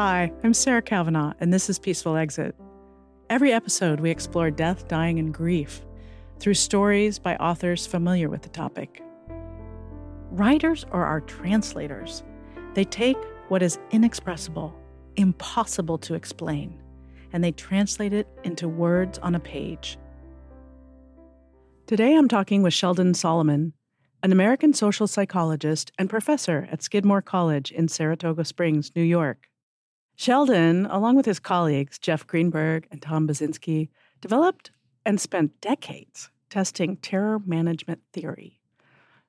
Hi, I'm Sarah Kavanaugh, and this is Peaceful Exit. Every episode, we explore death, dying, and grief through stories by authors familiar with the topic. Writers are our translators. They take what is inexpressible, impossible to explain, and they translate it into words on a page. Today, I'm talking with Sheldon Solomon, an American social psychologist and professor at Skidmore College in Saratoga Springs, New York. Sheldon, along with his colleagues, Jeff Greenberg and Tom Pyszczynski, developed and spent decades testing terror management theory.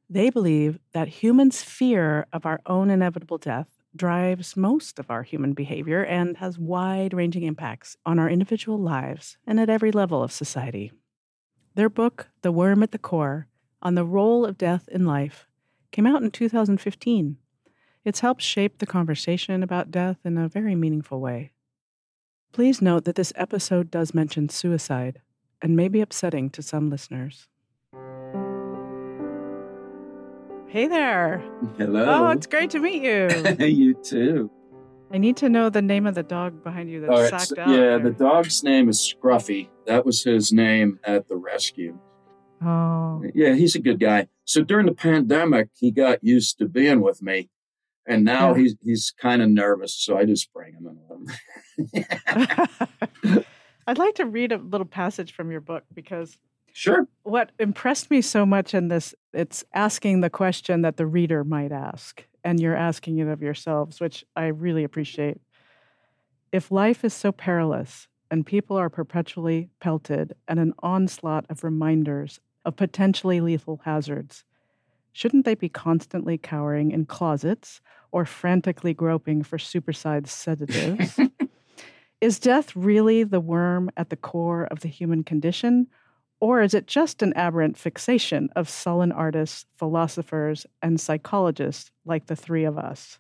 They believe that humans' fear of our own inevitable death drives most of our human behavior and has wide ranging impacts on our individual lives and at every level of society. Their book, The Worm at the Core, on the role of death in life, came out in 2015 it's helped shape the conversation about death in a very meaningful way. Please note that this episode does mention suicide and may be upsetting to some listeners. Hey there. Hello. Oh, it's great to meet you. you too. I need to know the name of the dog behind you that's oh, right, sacked so- out. yeah, there. the dog's name is Scruffy. That was his name at the rescue. Oh. Yeah, he's a good guy. So during the pandemic, he got used to being with me. And now Yeah. he's he's kind of nervous, so I just bring him in with him. I'd like to read a little passage from your book because sure. what impressed me so much in this it's asking the question that the reader might ask and you're asking it of yourselves which i really appreciate if life is so perilous and people are perpetually pelted and an onslaught of reminders of potentially lethal hazards shouldn't they be constantly cowering in closets or frantically groping for supersized sedatives is death really the worm at the core of the human condition or is it just an aberrant fixation of sullen artists, philosophers, and psychologists like the three of us?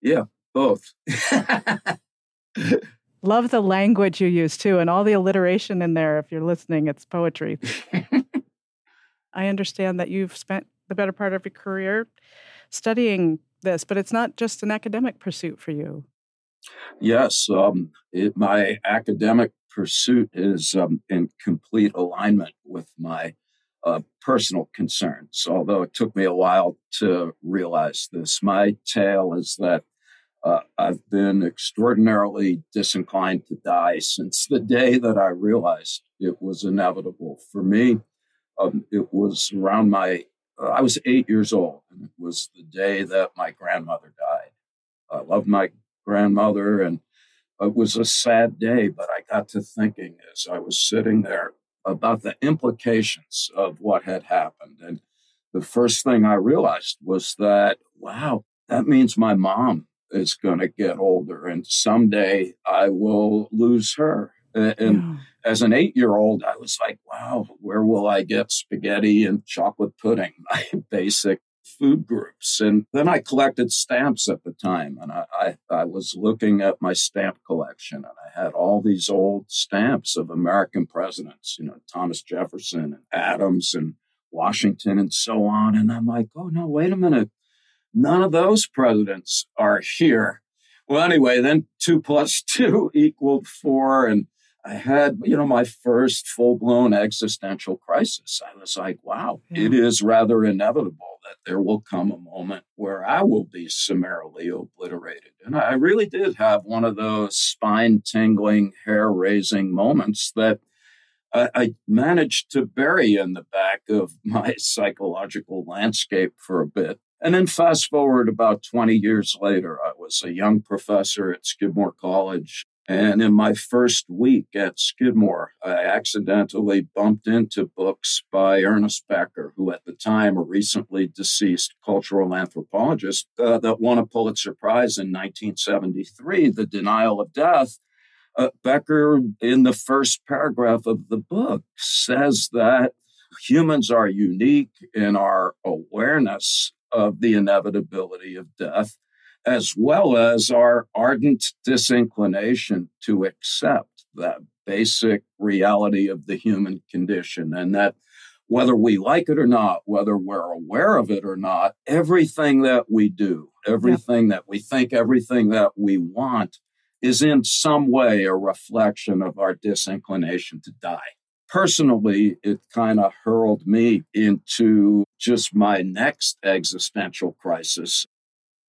Yeah, both. Love the language you use too, and all the alliteration in there. If you're listening, it's poetry. I understand that you've spent the better part of your career studying this, but it's not just an academic pursuit for you. yes, um, it, my academic pursuit is um, in complete alignment with my uh, personal concerns, although it took me a while to realize this. My tale is that uh, I've been extraordinarily disinclined to die since the day that I realized it was inevitable. For me, um, it was around my, uh, I was eight years old, and it was the day that my grandmother died. I loved my grandmother, and it was a sad day, but I got to thinking as I was sitting there about the implications of what had happened. And the first thing I realized was that, wow, that means my mom is going to get older and someday I will lose her. And Yeah. As an eight year old, I was like, wow, where will I get spaghetti and chocolate pudding? My basic food groups. And then I collected stamps at the time and I, I, I was looking at my stamp collection and I had all these old stamps of American presidents, you know, Thomas Jefferson and Adams and Washington and so on. And I'm like, oh no, wait a minute. None of those presidents are here. Well, anyway, then two plus two equaled four. And I had, you know, my first full blown existential crisis. I was like, wow, Yeah. it is rather inevitable that there will come a moment where I will be summarily obliterated. And I really did have one of those spine tingling, hair raising moments that I, I managed to bury in the back of my psychological landscape for a bit. And then fast forward about 20 years later, I was a young professor at Skidmore College. And in my first week at Skidmore, I accidentally bumped into books by Ernest Becker, who at the time, a recently deceased cultural anthropologist uh, that won a Pulitzer Prize in 1973, The Denial of Death. Uh, Becker, in the first paragraph of the book, says that humans are unique in our awareness of the inevitability of death, as well as our ardent disinclination to accept that basic reality of the human condition. And that whether we like it or not, whether we're aware of it or not, everything that we do Everything yep. that we think, everything that we want is in some way a reflection of our disinclination to die. Personally, it kind of hurled me into just my next existential crisis.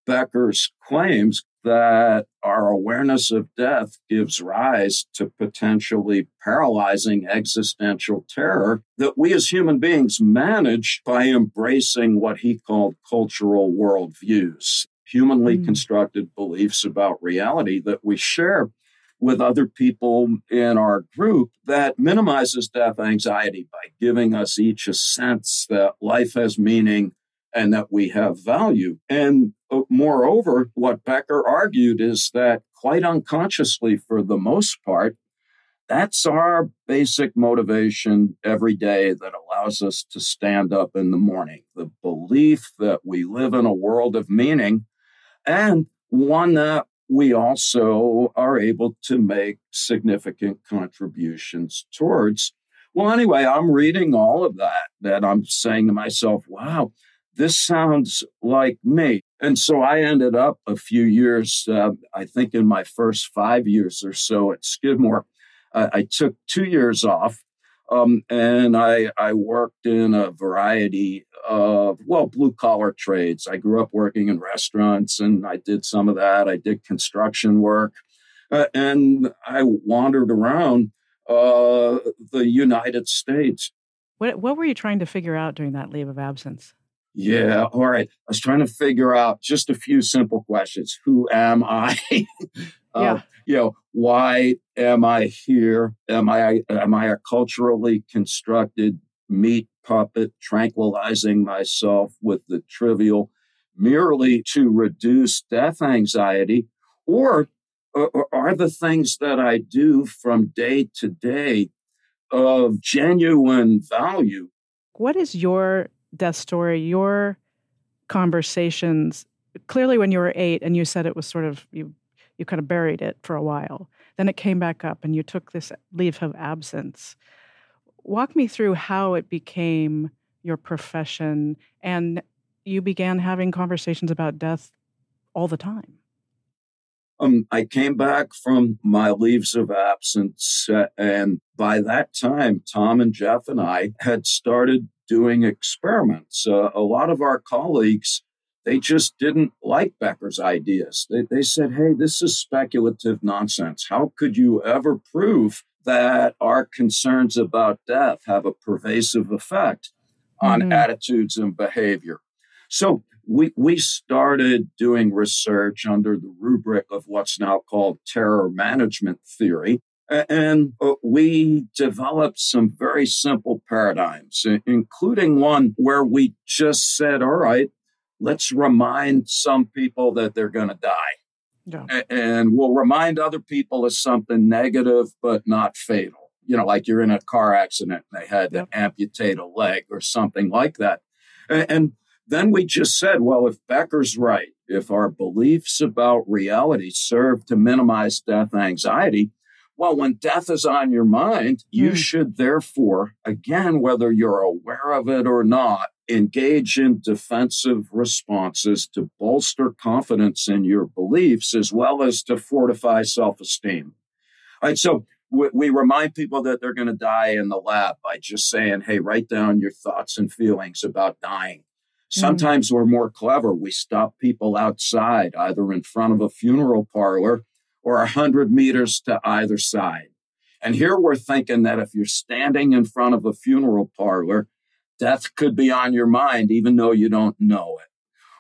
Becker's claims that our awareness of death gives rise to potentially paralyzing existential terror that we as human beings manage by embracing what he called cultural worldviews, humanly mm. constructed beliefs about reality that we share with other people in our group that minimizes death anxiety by giving us each a sense that life has meaning and that we have value. And uh, moreover, what Becker argued is that quite unconsciously, for the most part, that's our basic motivation every day that allows us to stand up in the morning. The belief that we live in a world of meaning and one that we also are able to make significant contributions towards. Well, anyway, I'm reading all of that, that I'm saying to myself, wow, this sounds like me. And so I ended up a few years, uh, I think in my first five years or so at Skidmore, I took two years off um, and I, I worked in a variety of, well, blue collar trades. I grew up working in restaurants and I did some of that. I did construction work. Uh, and I wandered around uh, the United States. What, what were you trying to figure out during that leave of absence? Yeah. All right. I was trying to figure out just a few simple questions. Who am I? uh, yeah. You know, why am I here? Am I am I a culturally constructed meat puppet tranquilizing myself with the trivial merely to reduce death anxiety? Or, or are the things that I do from day to day of genuine value? What is your death story, your conversations, clearly when you were eight and you said it was sort of, you, you kind of buried it for a while. Then it came back up and you took this leave of absence. Walk me through how it became your profession and you began having conversations about death all the time. Um, I came back from my leaves of absence, uh, and by that time, Tom and Jeff and I had started doing experiments. Uh, a lot of our colleagues, they just didn't like Becker's ideas. They, they said, hey, this is speculative nonsense. How could you ever prove that our concerns about death have a pervasive effect on mm-hmm. attitudes and behavior? So we, we started doing research under the rubric of what's now called terror management theory. And uh, we developed some very simple paradigms, including one where we just said, all right, let's remind some people that they're going to die. Yeah. And we'll remind other people of something negative, but not fatal. You know, like you're in a car accident and they had to amputate a leg or something like that. And then we just said, well, if Becker's right, if our beliefs about reality serve to minimize death anxiety, well, when death is on your mind, you mm. should therefore, again, whether you're aware of it or not, engage in defensive responses to bolster confidence in your beliefs as well as to fortify self esteem. All right, so we, we remind people that they're going to die in the lab by just saying, hey, write down your thoughts and feelings about dying. Mm. Sometimes mm. we're more clever. We stop people outside, either in front of a funeral parlor or 100 meters to either side. And here we're thinking that if you're standing in front of a funeral parlor, death could be on your mind, even though you don't know it.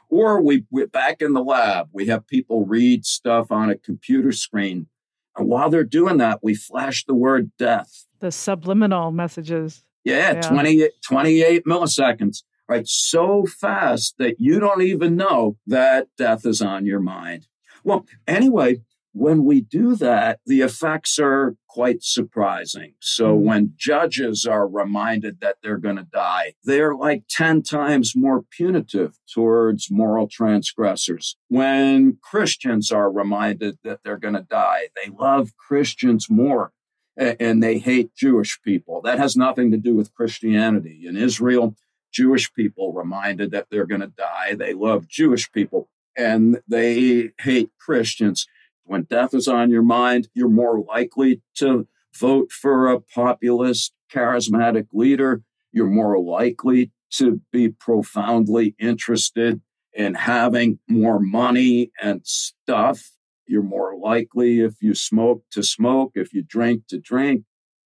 Or we, we're back in the lab, we have people read stuff on a computer screen. And while they're doing that, we flash the word death. The subliminal messages. Yeah, yeah. 20, 28 milliseconds, right? So fast that you don't even know that death is on your mind. Well, anyway, when we do that, the effects are quite surprising. So mm-hmm. when judges are reminded that they're going to die, they're like 10 times more punitive towards moral transgressors. When Christians are reminded that they're going to die, they love Christians more and they hate Jewish people. That has nothing to do with Christianity. In Israel, Jewish people reminded that they're going to die. They love Jewish people. and they hate Christians. When death is on your mind, you're more likely to vote for a populist, charismatic leader. You're more likely to be profoundly interested in having more money and stuff. You're more likely, if you smoke, to smoke, if you drink, to drink.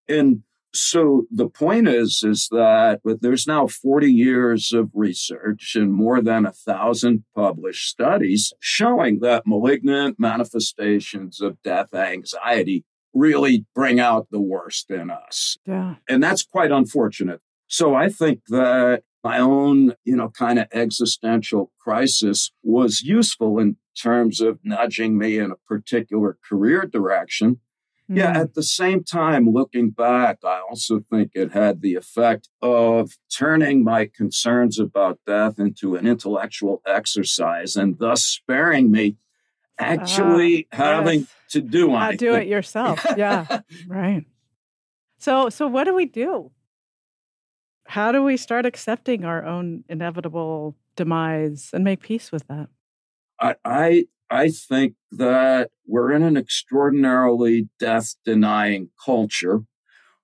And so the point is, is that there's now 40 years of research and more than a thousand published studies showing that malignant manifestations of death anxiety really bring out the worst in us. Yeah. And that's quite unfortunate. So I think that my own, you know, kind of existential crisis was useful in terms of nudging me in a particular career direction. Mm. Yeah, at the same time, looking back, I also think it had the effect of turning my concerns about death into an intellectual exercise and thus sparing me actually uh, having yes. to do anything. do it yourself. Yeah, right. So, so what do we do? How do we start accepting our own inevitable demise and make peace with that? I, I, I think that we're in an extraordinarily death denying culture.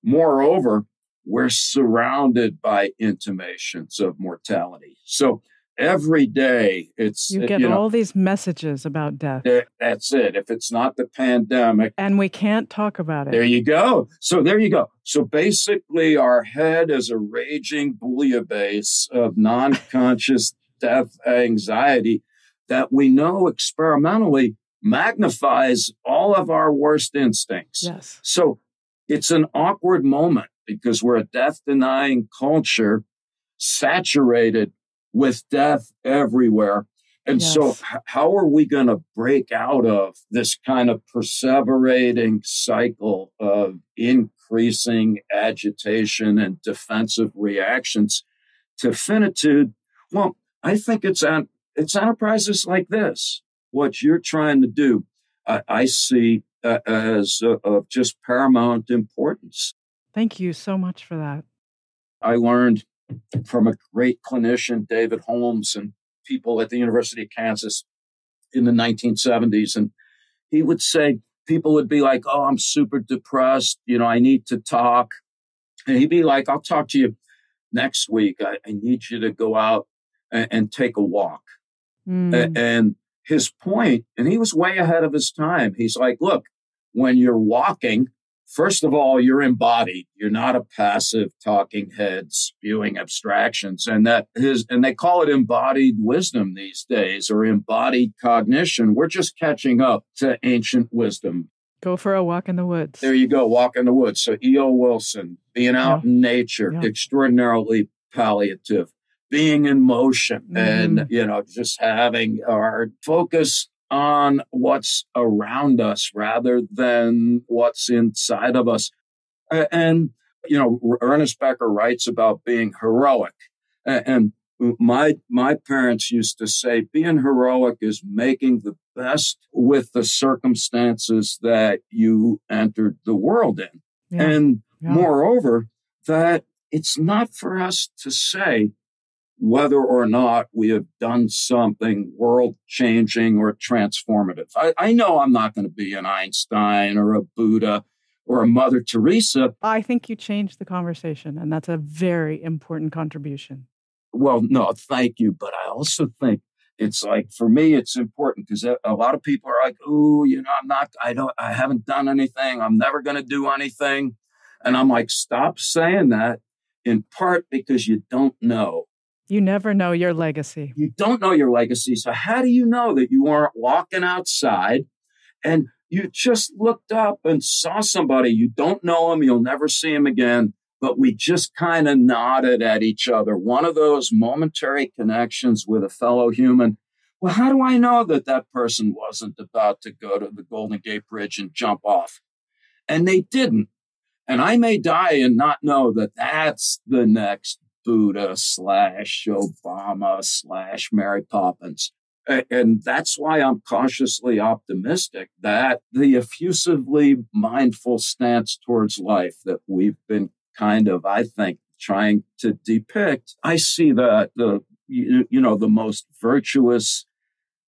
Moreover, we're surrounded by intimations of mortality. So every day it's you eh, get you know, all these messages about death. Eh, that's it. If it's not the pandemic and we can't talk about it. There you go. So there you go. So basically our head is a raging bouillabaisse of non-conscious death anxiety that we know experimentally magnifies all of our worst instincts yes so it's an awkward moment because we're a death denying culture saturated with death everywhere. And yes. so, how are we going to break out of this kind of perseverating cycle of increasing agitation and defensive reactions to finitude? Well, I think it's an, it's enterprises like this. What you're trying to do, I, I see uh, as uh, of just paramount importance. Thank you so much for that. I learned from a great clinician, David Holmes, and people at the University of Kansas in the 1970s. And he would say, people would be like, Oh, I'm super depressed. You know, I need to talk. And he'd be like, I'll talk to you next week. I, I need you to go out and, and take a walk. Mm. And his point, and he was way ahead of his time. He's like, Look, when you're walking, First of all, you're embodied. You're not a passive talking head spewing abstractions. And that his, and they call it embodied wisdom these days or embodied cognition. We're just catching up to ancient wisdom. Go for a walk in the woods. There you go, walk in the woods. So E.O. Wilson, being out yeah. in nature, yeah. extraordinarily palliative, being in motion mm. and, you know, just having our focus on what's around us rather than what's inside of us. And, you know, Ernest Becker writes about being heroic. And my, my parents used to say being heroic is making the best with the circumstances that you entered the world in. Yeah. And yeah. moreover, that it's not for us to say, whether or not we have done something world changing or transformative. I, I, know I'm not going to be an Einstein or a Buddha or a Mother Teresa. I think you changed the conversation, and that's a very important contribution. Well, no, thank you. But I also think it's like for me, it's important because a lot of people are like, "Oh, you know, I'm not. I don't. I haven't done anything. I'm never going to do anything." And I'm like, "Stop saying that." In part because you don't know you never know your legacy. You don't know your legacy. So, how do you know that you weren't walking outside and you just looked up and saw somebody? You don't know him, you'll never see him again, but we just kind of nodded at each other. One of those momentary connections with a fellow human. Well, how do I know that that person wasn't about to go to the Golden Gate Bridge and jump off? And they didn't. And I may die and not know that that's the next Buddha slash Obama slash Mary Poppins. And that's why I'm cautiously optimistic that the effusively mindful stance towards life that we've been kind of, I think, trying to depict, I see that the, you, you know, the most virtuous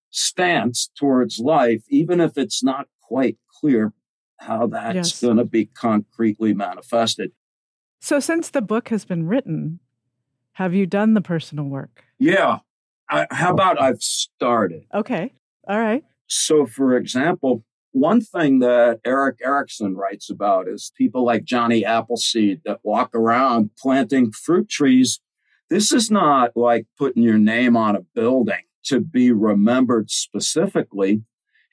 stance towards life, even if it's not quite clear how that's yes. going to be concretely manifested. So, since the book has been written, have you done the personal work? Yeah. I, how about I've started? Okay. All right. So, for example, one thing that Erik Erikson writes about is people like Johnny Appleseed that walk around planting fruit trees. This is not like putting your name on a building to be remembered specifically.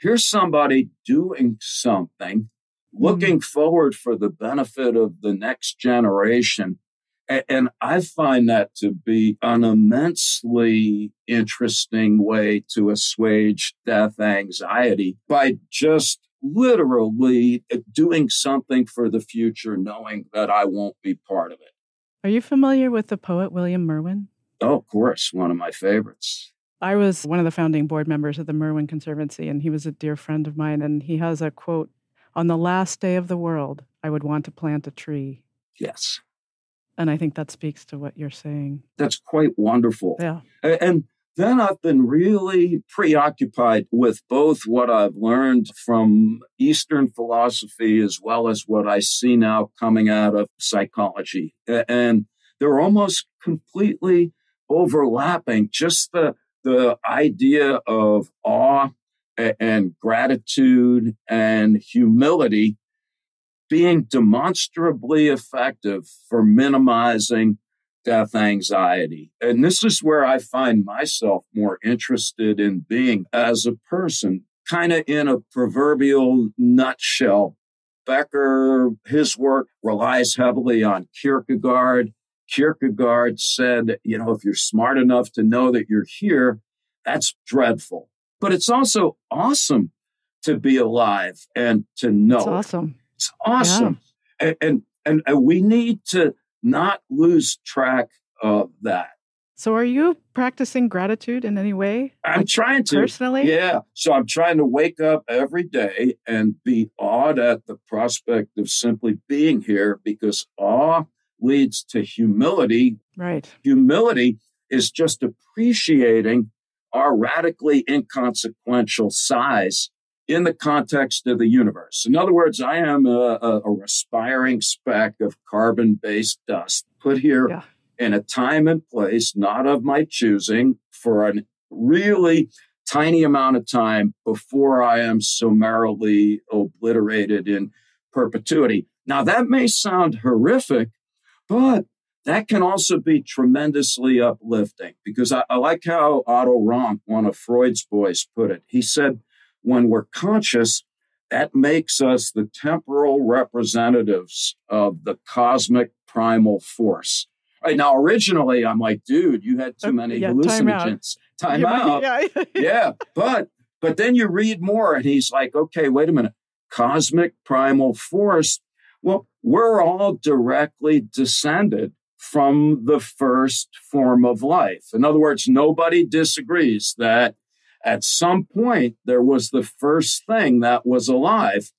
Here's somebody doing something, looking mm. forward for the benefit of the next generation. And I find that to be an immensely interesting way to assuage death anxiety by just literally uh, doing something for the future, knowing that I won't be part of it. Are you familiar with the poet William Merwin? Oh, of course, one of my favorites. I was one of the founding board members of the Merwin Conservancy, and he was a dear friend of mine. And he has a quote On the last day of the world, I would want to plant a tree. Yes. And I think that speaks to what you're saying. That's quite wonderful. Yeah. And then I've been really preoccupied with both what I've learned from Eastern philosophy as well as what I see now coming out of psychology. And they're almost completely overlapping. Just the, the idea of awe and gratitude and humility being demonstrably effective for minimizing death anxiety. And this is where I find myself more interested in being as a person, kind of in a proverbial nutshell. Becker, his work relies heavily on Kierkegaard. Kierkegaard said, you know, if you're smart enough to know that you're here, that's dreadful. But it's also awesome to be alive and to know. It's awesome. It's awesome. Yeah. And, and, and we need to not lose track of that. So, are you practicing gratitude in any way? I'm like trying to. Personally? Yeah. So, I'm trying to wake up every day and be awed at the prospect of simply being here because awe leads to humility. Right. Humility is just appreciating our radically inconsequential size in the context of the universe. In other words, I am a, a, a respiring speck of carbon based dust put here yeah. in a time and place not of my choosing for a really tiny amount of time before I am summarily obliterated in perpetuity. Now, that may sound horrific, but that can also be tremendously uplifting because I, I like how Otto Rank, one of Freud's boys, put it. He said, when we're conscious, that makes us the temporal representatives of the cosmic primal force. Right now, originally, I'm like, dude, you had too many yeah, hallucinogens. Time out. Time yeah, out. yeah. But but then you read more, and he's like, okay, wait a minute. Cosmic primal force. Well, we're all directly descended from the first form of life. In other words, nobody disagrees that at some point there was the first thing that was alive.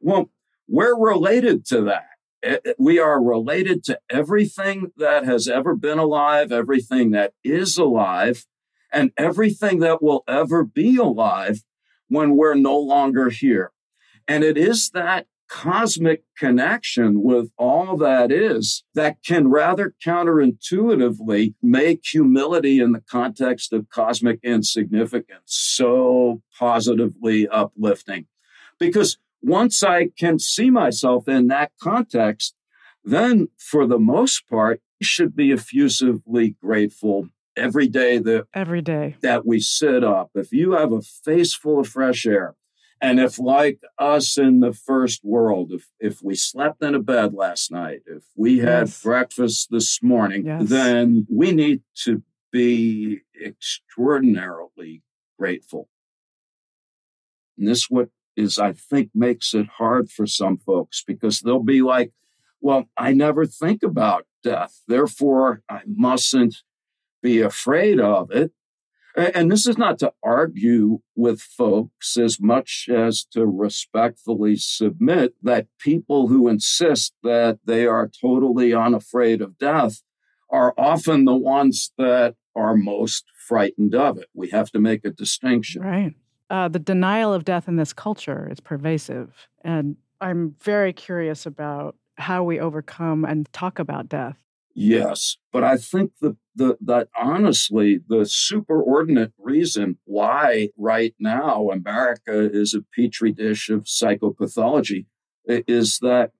Well, we're related to that. Eh, eh, we are related to everything that has ever been alive, everything that is alive, and everything that will ever be alive when we're no longer here. And it is that cosmic connection with all that is that can rather counterintuitively make humility in the context of cosmic insignificance so positively uplifting. Because once I can see myself in that context, then for the most part, you should be effusively grateful every day that every day that we sit up. If you have a face full of fresh air, and if, like us in the first world, if, if we slept in a bed last night, if we had yes. breakfast this morning, yes. then we need to be extraordinarily grateful. And this what is, I think, makes it hard for some folks because they'll be like, well, I never think about death. Therefore, I mustn't be afraid of it. And this is not to argue with folks as much as to respectfully submit that people who insist that they are totally unafraid of death are often the ones that are most frightened of it. We have to make a distinction. Right. Uh, the denial of death in this culture is pervasive. And I'm very curious about how we overcome and talk about death. Yes, but I think the, the that honestly the superordinate reason why right now America is a petri dish of psychopathology is that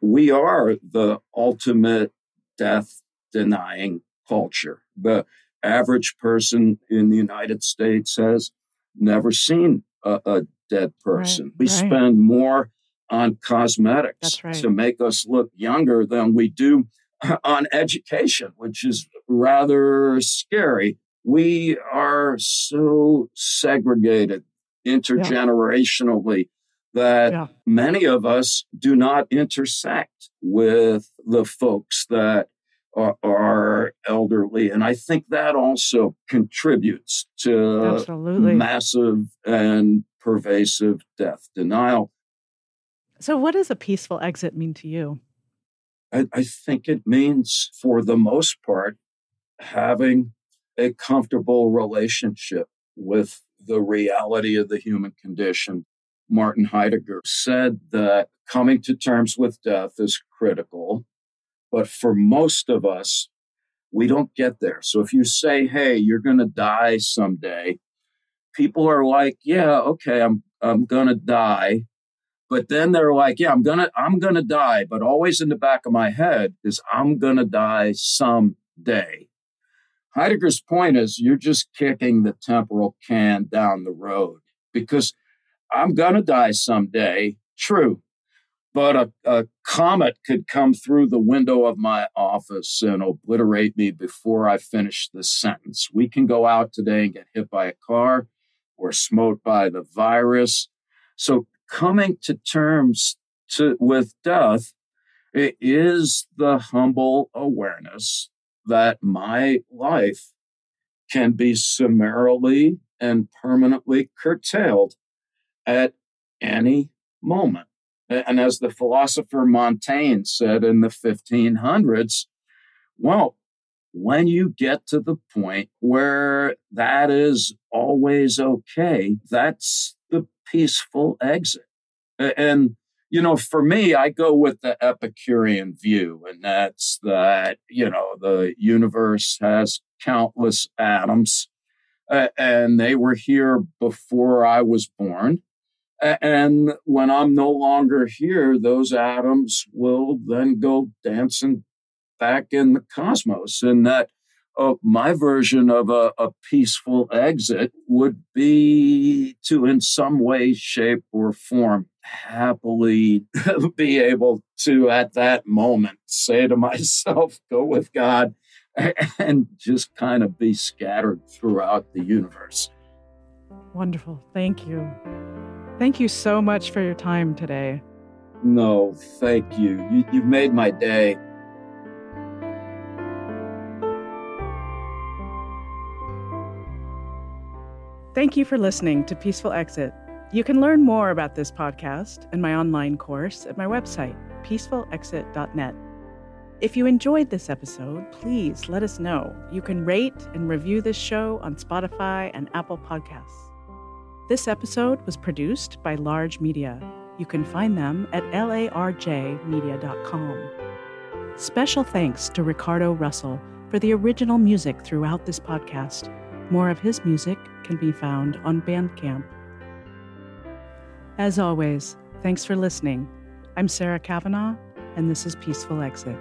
we are the ultimate death denying culture. The average person in the United States has never seen a, a dead person. Right, we right. spend more on cosmetics right. to make us look younger than we do on education, which is rather scary. We are so segregated intergenerationally that Yeah. many of us do not intersect with the folks that are, are elderly. And I think that also contributes to Absolutely. massive and pervasive death denial. so, what does a peaceful exit mean to you? I, I think it means, for the most part, having a comfortable relationship with the reality of the human condition. Martin Heidegger said that coming to terms with death is critical, but for most of us, we don't get there. So if you say, hey, you're going to die someday, people are like, yeah, okay, I'm, I'm going to die. But then they're like, yeah, I'm gonna, I'm gonna die. But always in the back of my head is I'm gonna die someday. Heidegger's point is you're just kicking the temporal can down the road because I'm gonna die someday. True. But a, a comet could come through the window of my office and obliterate me before I finish this sentence. We can go out today and get hit by a car or smote by the virus. So coming to terms to, with death it is the humble awareness that my life can be summarily and permanently curtailed at any moment. And as the philosopher Montaigne said in the 1500s, well, when you get to the point where that is always okay, that's the peaceful exit. And, you know, for me, I go with the Epicurean view, and that's that, you know, the universe has countless atoms, uh, and they were here before I was born. And when I'm no longer here, those atoms will then go dancing back in the cosmos. And that uh, my version of a, a, peaceful exit would be to, in some way, shape, or form, happily be able to, at that moment, say to myself, go with God, and just kind of be scattered throughout the universe. Wonderful. Thank you. Thank you so much for your time today. No, thank you. you you've made my day. Thank you for listening to Peaceful Exit. You can learn more about this podcast and my online course at my website, peacefulexit.net. If you enjoyed this episode, please let us know. You can rate and review this show on Spotify and Apple Podcasts. This episode was produced by Larj Media. You can find them at larjmedia.com. Special thanks to Ricardo Russell for the original music throughout this podcast. More of his music can be found on Bandcamp. As always, thanks for listening. I'm Sarah Kavanaugh, and this is Peaceful Exit.